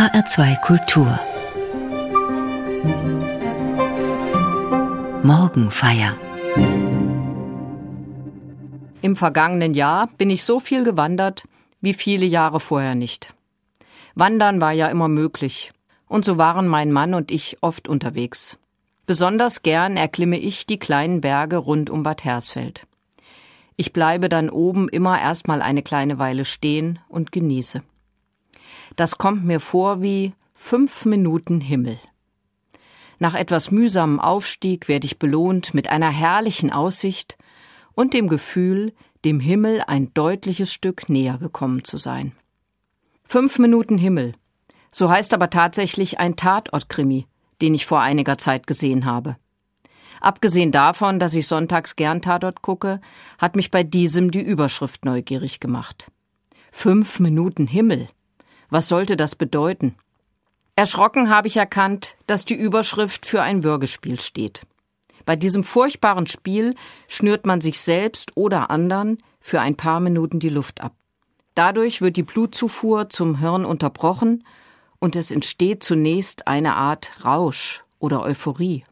HR2 Kultur Morgenfeier Im vergangenen Jahr bin ich so viel gewandert wie viele Jahre vorher nicht. Wandern war ja immer möglich, und so waren mein Mann und ich oft unterwegs. Besonders gern erklimme ich die kleinen Berge rund um Bad Hersfeld. Ich bleibe dann oben immer erstmal eine kleine Weile stehen und genieße. Das kommt mir vor wie fünf Minuten Himmel. Nach etwas mühsamem Aufstieg werde ich belohnt mit einer herrlichen Aussicht und dem Gefühl, dem Himmel ein deutliches Stück näher gekommen zu sein. Fünf Minuten Himmel. So heißt aber tatsächlich ein Tatortkrimi, den ich vor einiger Zeit gesehen habe. Abgesehen davon, dass ich sonntags gern Tatort gucke, hat mich bei diesem die Überschrift neugierig gemacht. Fünf Minuten Himmel. Was sollte das bedeuten? Erschrocken habe ich erkannt, dass die Überschrift für ein Würgespiel steht. Bei diesem furchtbaren Spiel schnürt man sich selbst oder anderen für ein paar Minuten die Luft ab. Dadurch wird die Blutzufuhr zum Hirn unterbrochen und es entsteht zunächst eine Art Rausch oder Euphorie.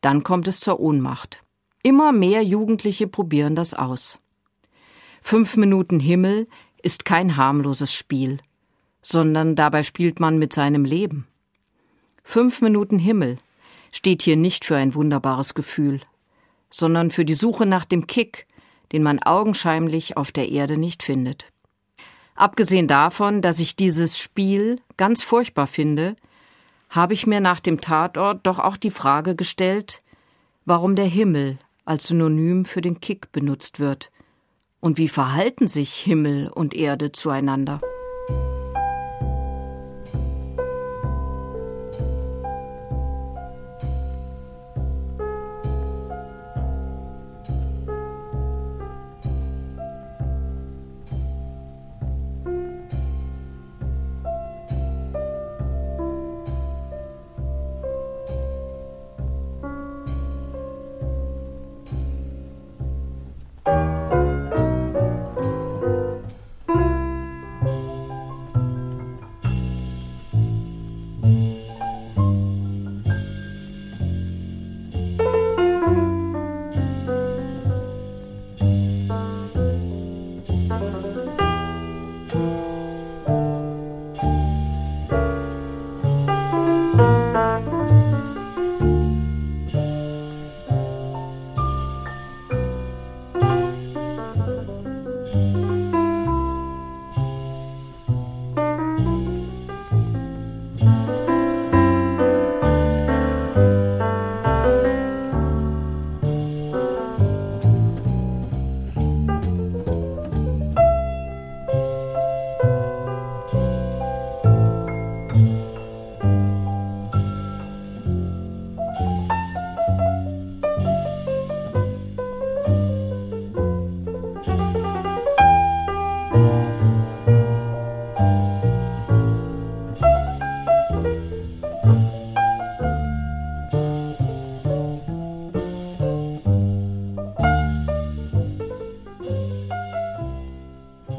Dann kommt es zur Ohnmacht. Immer mehr Jugendliche probieren das aus. Fünf Minuten Himmel ist kein harmloses Spiel sondern dabei spielt man mit seinem Leben. Fünf Minuten Himmel steht hier nicht für ein wunderbares Gefühl, sondern für die Suche nach dem Kick, den man augenscheinlich auf der Erde nicht findet. Abgesehen davon, dass ich dieses Spiel ganz furchtbar finde, habe ich mir nach dem Tatort doch auch die Frage gestellt, warum der Himmel als Synonym für den Kick benutzt wird und wie verhalten sich Himmel und Erde zueinander.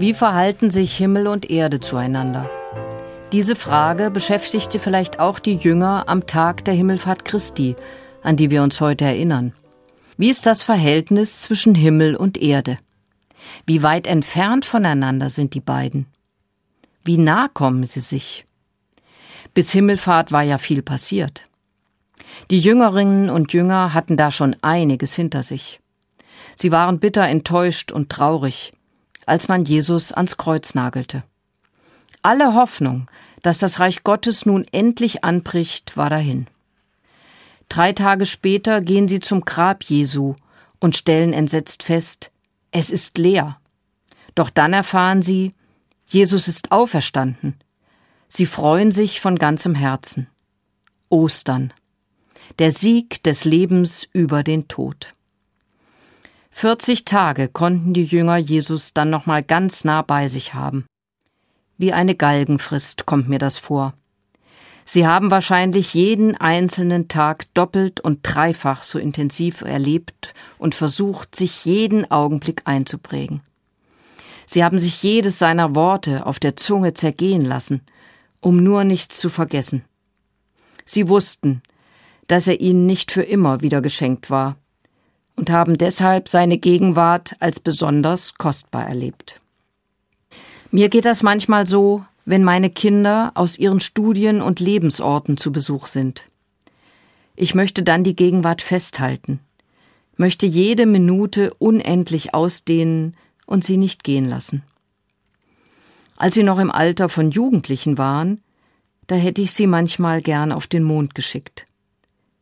Wie verhalten sich Himmel und Erde zueinander? Diese Frage beschäftigte vielleicht auch die Jünger am Tag der Himmelfahrt Christi, an die wir uns heute erinnern. Wie ist das Verhältnis zwischen Himmel und Erde? Wie weit entfernt voneinander sind die beiden? Wie nah kommen sie sich? Bis Himmelfahrt war ja viel passiert. Die Jüngerinnen und Jünger hatten da schon einiges hinter sich. Sie waren bitter enttäuscht und traurig, als man Jesus ans Kreuz nagelte. Alle Hoffnung, dass das Reich Gottes nun endlich anbricht, war dahin. Drei Tage später gehen sie zum Grab Jesu und stellen entsetzt fest, es ist leer. Doch dann erfahren sie, Jesus ist auferstanden. Sie freuen sich von ganzem Herzen. Ostern. Der Sieg des Lebens über den Tod. 40 Tage konnten die Jünger Jesus dann nochmal ganz nah bei sich haben. Wie eine Galgenfrist kommt mir das vor. Sie haben wahrscheinlich jeden einzelnen Tag doppelt und dreifach so intensiv erlebt und versucht, sich jeden Augenblick einzuprägen. Sie haben sich jedes seiner Worte auf der Zunge zergehen lassen um nur nichts zu vergessen. Sie wussten, dass er ihnen nicht für immer wieder geschenkt war und haben deshalb seine Gegenwart als besonders kostbar erlebt. Mir geht das manchmal so, wenn meine Kinder aus ihren Studien und Lebensorten zu Besuch sind. Ich möchte dann die Gegenwart festhalten, möchte jede Minute unendlich ausdehnen und sie nicht gehen lassen. Als sie noch im Alter von Jugendlichen waren, da hätte ich sie manchmal gern auf den Mond geschickt.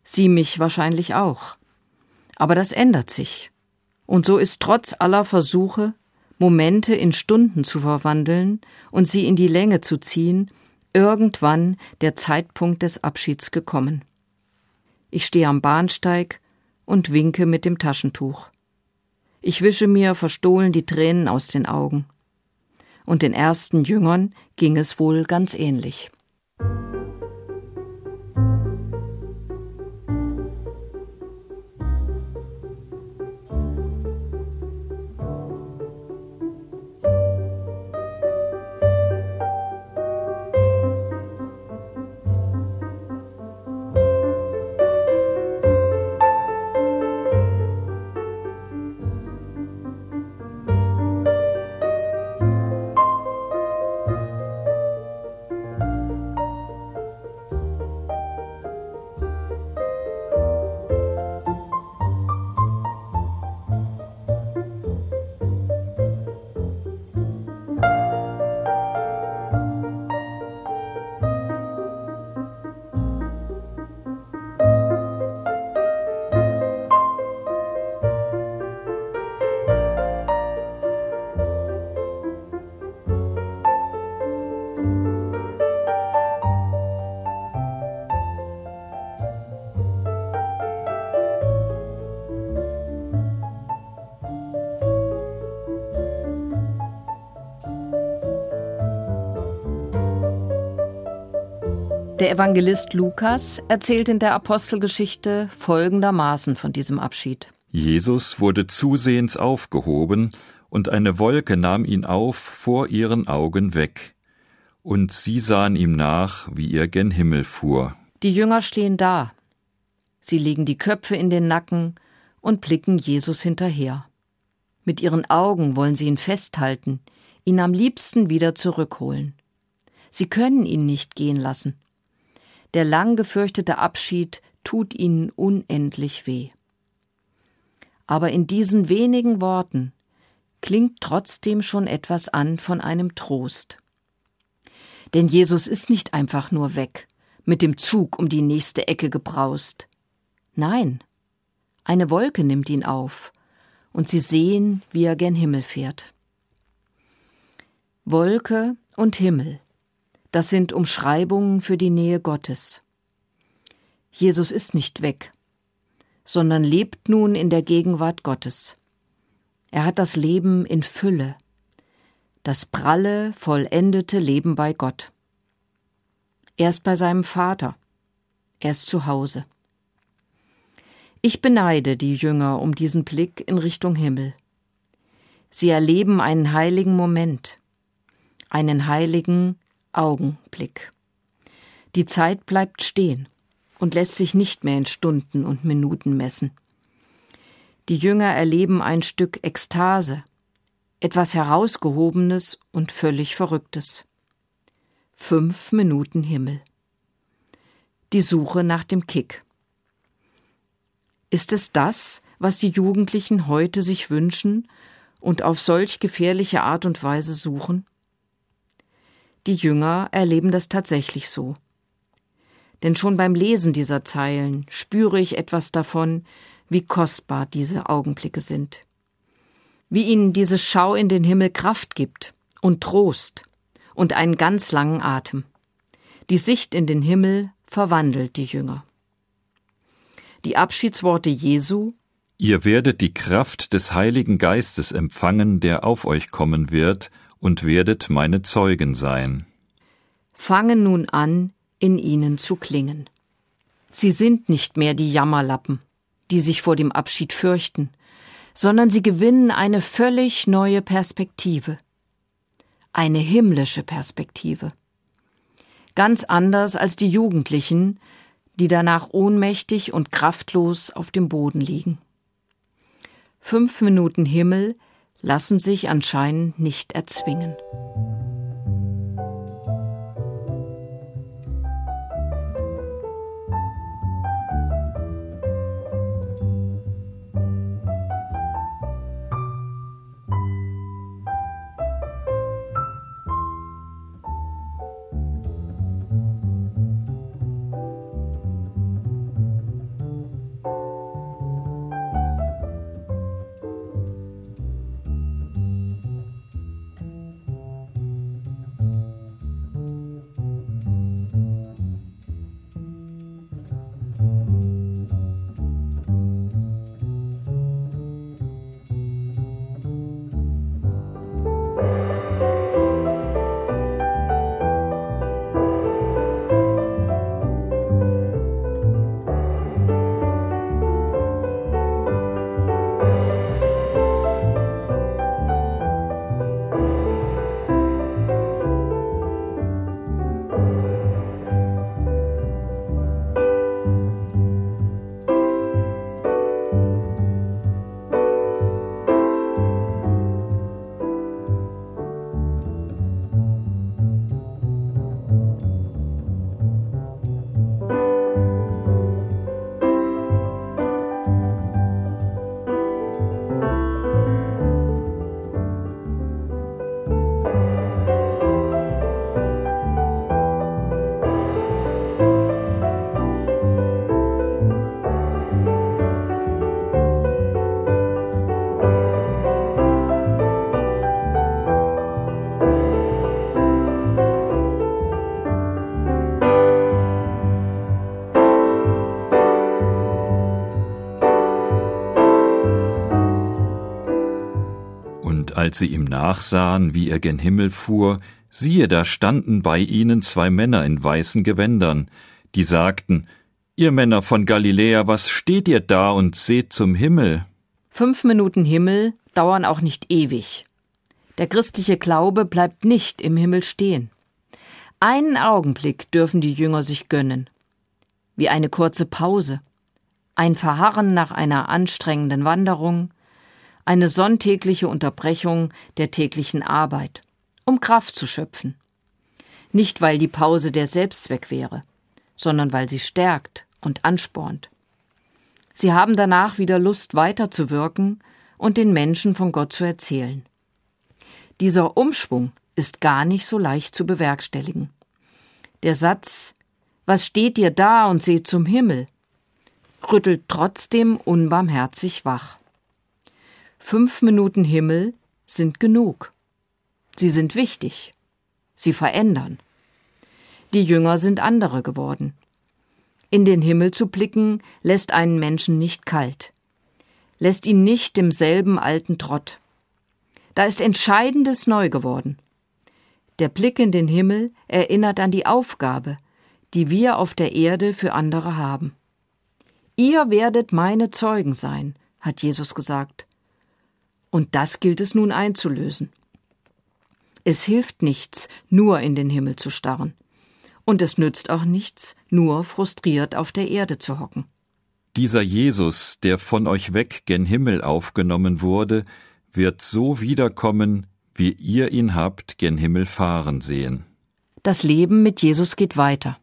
Sie mich wahrscheinlich auch. Aber das ändert sich. Und so ist trotz aller Versuche, Momente in Stunden zu verwandeln und sie in die Länge zu ziehen, irgendwann der Zeitpunkt des Abschieds gekommen. Ich stehe am Bahnsteig und winke mit dem Taschentuch. Ich wische mir verstohlen die Tränen aus den Augen. Und den ersten Jüngern ging es wohl ganz ähnlich. Evangelist Lukas erzählt in der Apostelgeschichte folgendermaßen von diesem Abschied. Jesus wurde zusehends aufgehoben, und eine Wolke nahm ihn auf vor ihren Augen weg. Und sie sahen ihm nach, wie er gen Himmel fuhr. Die Jünger stehen da. Sie legen die Köpfe in den Nacken und blicken Jesus hinterher. Mit ihren Augen wollen sie ihn festhalten, ihn am liebsten wieder zurückholen. Sie können ihn nicht gehen lassen. Der lang gefürchtete Abschied tut ihnen unendlich weh. Aber in diesen wenigen Worten klingt trotzdem schon etwas an von einem Trost. Denn Jesus ist nicht einfach nur weg, mit dem Zug um die nächste Ecke gebraust. Nein, eine Wolke nimmt ihn auf, und sie sehen, wie er gen Himmel fährt. Wolke und Himmel, das sind Umschreibungen für die Nähe Gottes. Jesus ist nicht weg, sondern lebt nun in der Gegenwart Gottes. Er hat das Leben in Fülle, das pralle, vollendete Leben bei Gott. Er ist bei seinem Vater, er ist zu Hause. Ich beneide die Jünger um diesen Blick in Richtung Himmel. Sie erleben einen heiligen Moment, einen heiligen, Augenblick. Die Zeit bleibt stehen und lässt sich nicht mehr in Stunden und Minuten messen. Die Jünger erleben ein Stück Ekstase, etwas Herausgehobenes und völlig Verrücktes. Fünf Minuten Himmel. Die Suche nach dem Kick. Ist es das, was die Jugendlichen heute sich wünschen und auf solch gefährliche Art und Weise suchen? Die Jünger erleben das tatsächlich so. Denn schon beim Lesen dieser Zeilen spüre ich etwas davon, wie kostbar diese Augenblicke sind. Wie ihnen diese Schau in den Himmel Kraft gibt und Trost und einen ganz langen Atem. Die Sicht in den Himmel verwandelt die Jünger. Die Abschiedsworte Jesu Ihr werdet die Kraft des Heiligen Geistes empfangen, der auf euch kommen wird, und werdet meine Zeugen sein. Fangen nun an, in ihnen zu klingen. Sie sind nicht mehr die Jammerlappen, die sich vor dem Abschied fürchten, sondern sie gewinnen eine völlig neue Perspektive, eine himmlische Perspektive. Ganz anders als die Jugendlichen, die danach ohnmächtig und kraftlos auf dem Boden liegen. Fünf Minuten Himmel lassen sich anscheinend nicht erzwingen. Als sie ihm nachsahen, wie er gen Himmel fuhr, siehe, da standen bei ihnen zwei Männer in weißen Gewändern, die sagten, Ihr Männer von Galiläa, was steht ihr da und seht zum Himmel? Fünf Minuten Himmel dauern auch nicht ewig. Der christliche Glaube bleibt nicht im Himmel stehen. Einen Augenblick dürfen die Jünger sich gönnen. Wie eine kurze Pause. Ein Verharren nach einer anstrengenden Wanderung, eine sonntägliche Unterbrechung der täglichen Arbeit, um Kraft zu schöpfen. Nicht, weil die Pause der Selbstzweck wäre, sondern weil sie stärkt und anspornt. Sie haben danach wieder Lust weiterzuwirken und den Menschen von Gott zu erzählen. Dieser Umschwung ist gar nicht so leicht zu bewerkstelligen. Der Satz Was steht ihr da und seht zum Himmel? rüttelt trotzdem unbarmherzig wach. Fünf Minuten Himmel sind genug. Sie sind wichtig. Sie verändern. Die Jünger sind andere geworden. In den Himmel zu blicken, lässt einen Menschen nicht kalt, lässt ihn nicht demselben alten Trott. Da ist Entscheidendes neu geworden. Der Blick in den Himmel erinnert an die Aufgabe, die wir auf der Erde für andere haben. Ihr werdet meine Zeugen sein, hat Jesus gesagt. Und das gilt es nun einzulösen. Es hilft nichts, nur in den Himmel zu starren. Und es nützt auch nichts, nur frustriert auf der Erde zu hocken. Dieser Jesus, der von euch weg gen Himmel aufgenommen wurde, wird so wiederkommen, wie ihr ihn habt gen Himmel fahren sehen. Das Leben mit Jesus geht weiter.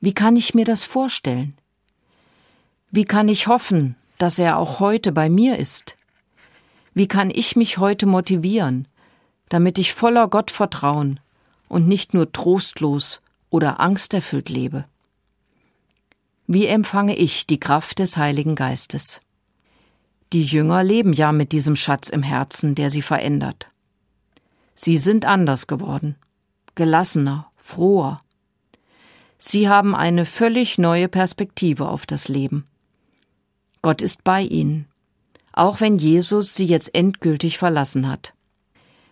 Wie kann ich mir das vorstellen? Wie kann ich hoffen, dass er auch heute bei mir ist? Wie kann ich mich heute motivieren, damit ich voller Gottvertrauen und nicht nur trostlos oder angsterfüllt lebe? Wie empfange ich die Kraft des Heiligen Geistes? Die Jünger leben ja mit diesem Schatz im Herzen, der sie verändert. Sie sind anders geworden, gelassener, froher. Sie haben eine völlig neue Perspektive auf das Leben. Gott ist bei ihnen auch wenn Jesus sie jetzt endgültig verlassen hat.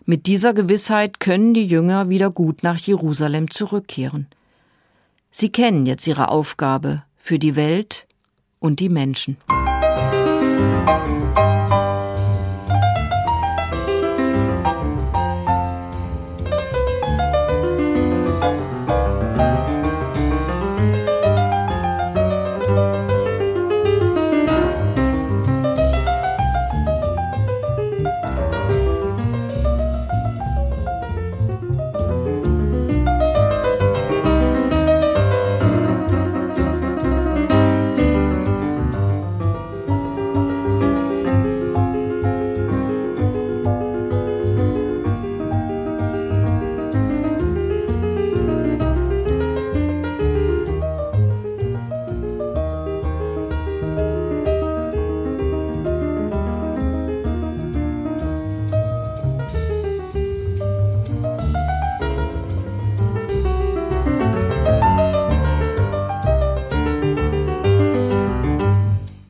Mit dieser Gewissheit können die Jünger wieder gut nach Jerusalem zurückkehren. Sie kennen jetzt ihre Aufgabe für die Welt und die Menschen.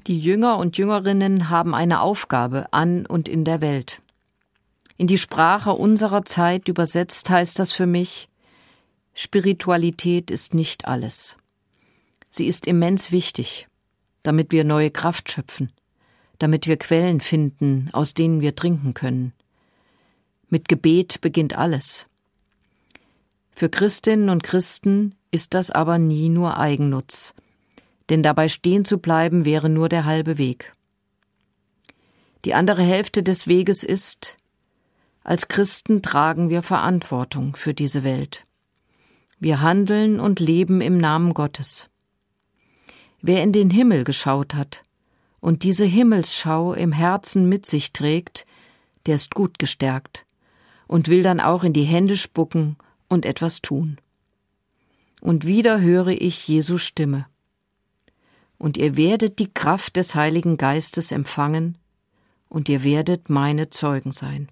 Jünger und Jüngerinnen haben eine Aufgabe an und in der Welt. In die Sprache unserer Zeit übersetzt heißt das für mich, Spiritualität ist nicht alles. Sie ist immens wichtig, damit wir neue Kraft schöpfen, damit wir Quellen finden, aus denen wir trinken können. Mit Gebet beginnt alles. Für Christinnen und Christen ist das aber nie nur Eigennutz, denn dabei stehen zu bleiben wäre nur der halbe Weg. Die andere Hälfte des Weges ist, als Christen tragen wir Verantwortung für diese Welt. Wir handeln und leben im Namen Gottes. Wer in den Himmel geschaut hat und diese Himmelsschau im Herzen mit sich trägt, der ist gut gestärkt und will dann auch in die Hände spucken und etwas tun. Und wieder höre ich Jesu Stimme. Und ihr werdet die Kraft des Heiligen Geistes empfangen, und ihr werdet meine Zeugen sein.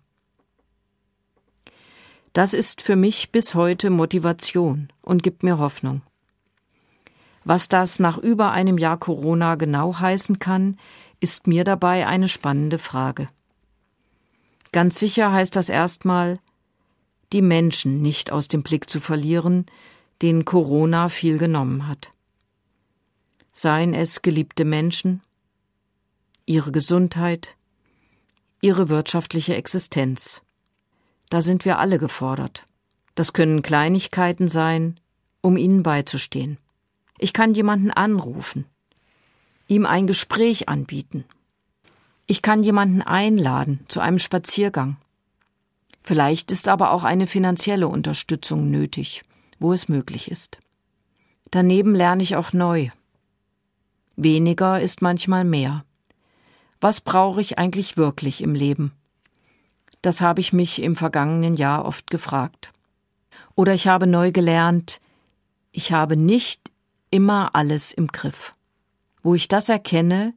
Das ist für mich bis heute Motivation und gibt mir Hoffnung. Was das nach über einem Jahr Corona genau heißen kann, ist mir dabei eine spannende Frage. Ganz sicher heißt das erstmal, die Menschen nicht aus dem Blick zu verlieren, denen Corona viel genommen hat. Seien es geliebte Menschen, ihre Gesundheit, ihre wirtschaftliche Existenz. Da sind wir alle gefordert. Das können Kleinigkeiten sein, um ihnen beizustehen. Ich kann jemanden anrufen, ihm ein Gespräch anbieten. Ich kann jemanden einladen zu einem Spaziergang. Vielleicht ist aber auch eine finanzielle Unterstützung nötig, wo es möglich ist. Daneben lerne ich auch neu. Weniger ist manchmal mehr. Was brauche ich eigentlich wirklich im Leben? Das habe ich mich im vergangenen Jahr oft gefragt. Oder ich habe neu gelernt, ich habe nicht immer alles im Griff. Wo ich das erkenne,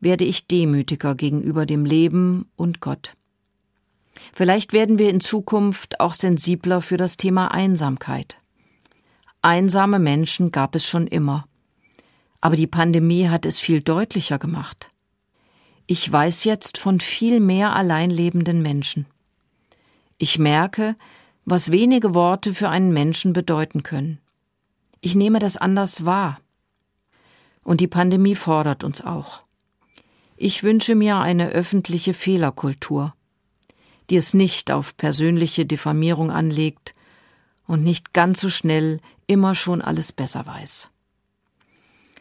werde ich demütiger gegenüber dem Leben und Gott. Vielleicht werden wir in Zukunft auch sensibler für das Thema Einsamkeit. Einsame Menschen gab es schon immer. Aber die Pandemie hat es viel deutlicher gemacht. Ich weiß jetzt von viel mehr allein lebenden Menschen. Ich merke, was wenige Worte für einen Menschen bedeuten können. Ich nehme das anders wahr. Und die Pandemie fordert uns auch. Ich wünsche mir eine öffentliche Fehlerkultur, die es nicht auf persönliche Diffamierung anlegt und nicht ganz so schnell immer schon alles besser weiß.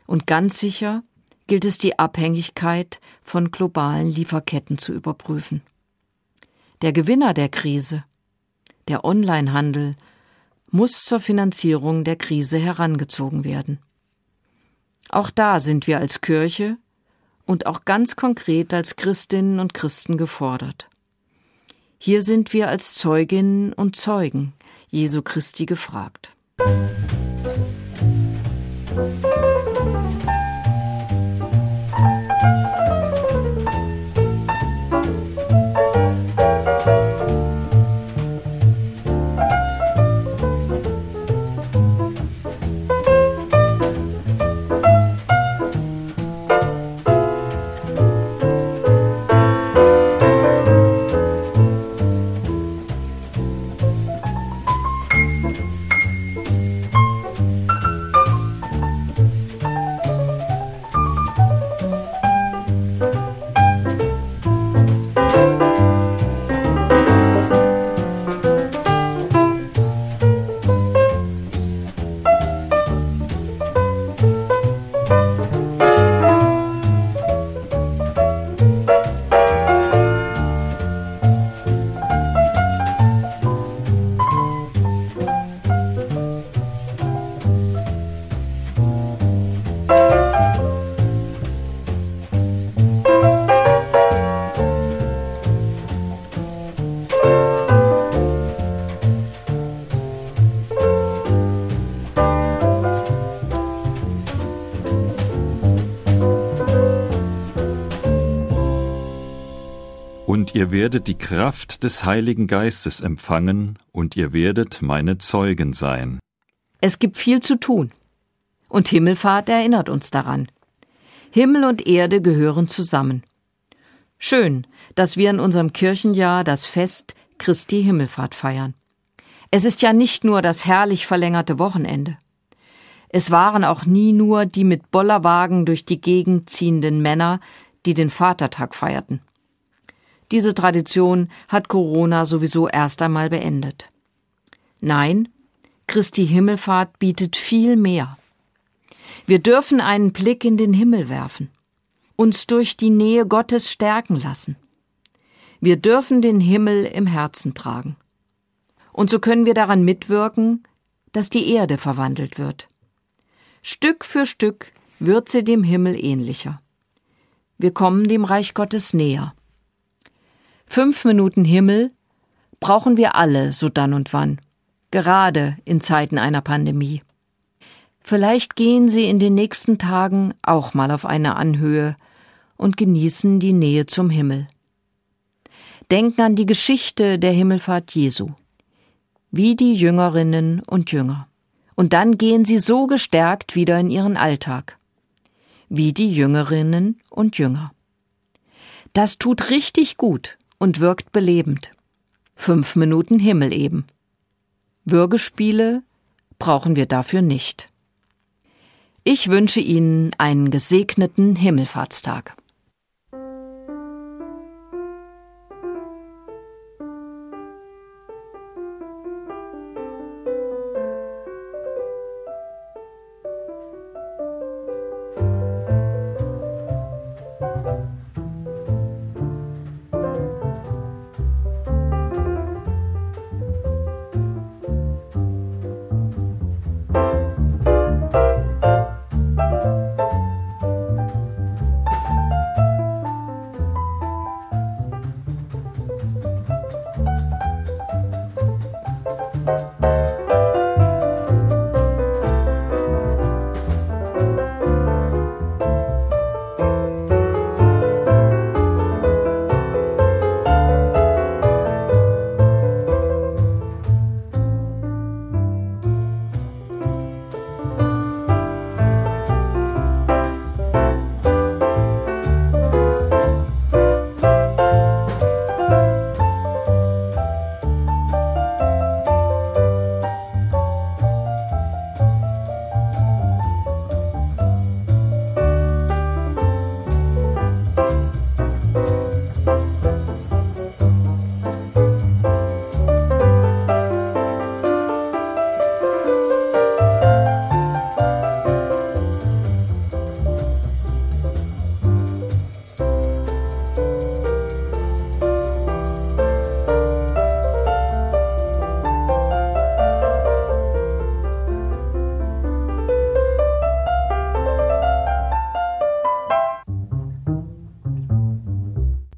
Und ganz sicher gilt es die Abhängigkeit von globalen Lieferketten zu überprüfen. Der Gewinner der Krise, der Onlinehandel, muss zur Finanzierung der Krise herangezogen werden. Auch da sind wir als Kirche und auch ganz konkret als Christinnen und Christen gefordert. Hier sind wir als Zeuginnen und Zeugen Jesu Christi gefragt. Musik ihr werdet die Kraft des Heiligen Geistes empfangen, und ihr werdet meine Zeugen sein. Es gibt viel zu tun. Und Himmelfahrt erinnert uns daran. Himmel und Erde gehören zusammen. Schön, dass wir in unserem Kirchenjahr das Fest Christi Himmelfahrt feiern. Es ist ja nicht nur das herrlich verlängerte Wochenende. Es waren auch nie nur die mit Bollerwagen durch die Gegend ziehenden Männer, die den Vatertag feierten. Diese Tradition hat Corona sowieso erst einmal beendet. Nein, Christi Himmelfahrt bietet viel mehr. Wir dürfen einen Blick in den Himmel werfen, uns durch die Nähe Gottes stärken lassen. Wir dürfen den Himmel im Herzen tragen. Und so können wir daran mitwirken, dass die Erde verwandelt wird. Stück für Stück wird sie dem Himmel ähnlicher. Wir kommen dem Reich Gottes näher. Fünf Minuten Himmel brauchen wir alle so dann und wann, gerade in Zeiten einer Pandemie. Vielleicht gehen Sie in den nächsten Tagen auch mal auf eine Anhöhe und genießen die Nähe zum Himmel. Denken an die Geschichte der Himmelfahrt Jesu, wie die Jüngerinnen und Jünger. Und dann gehen Sie so gestärkt wieder in Ihren Alltag, wie die Jüngerinnen und Jünger. Das tut richtig gut und wirkt belebend. Fünf Minuten Himmel eben. Würgespiele brauchen wir dafür nicht. Ich wünsche Ihnen einen gesegneten Himmelfahrtstag.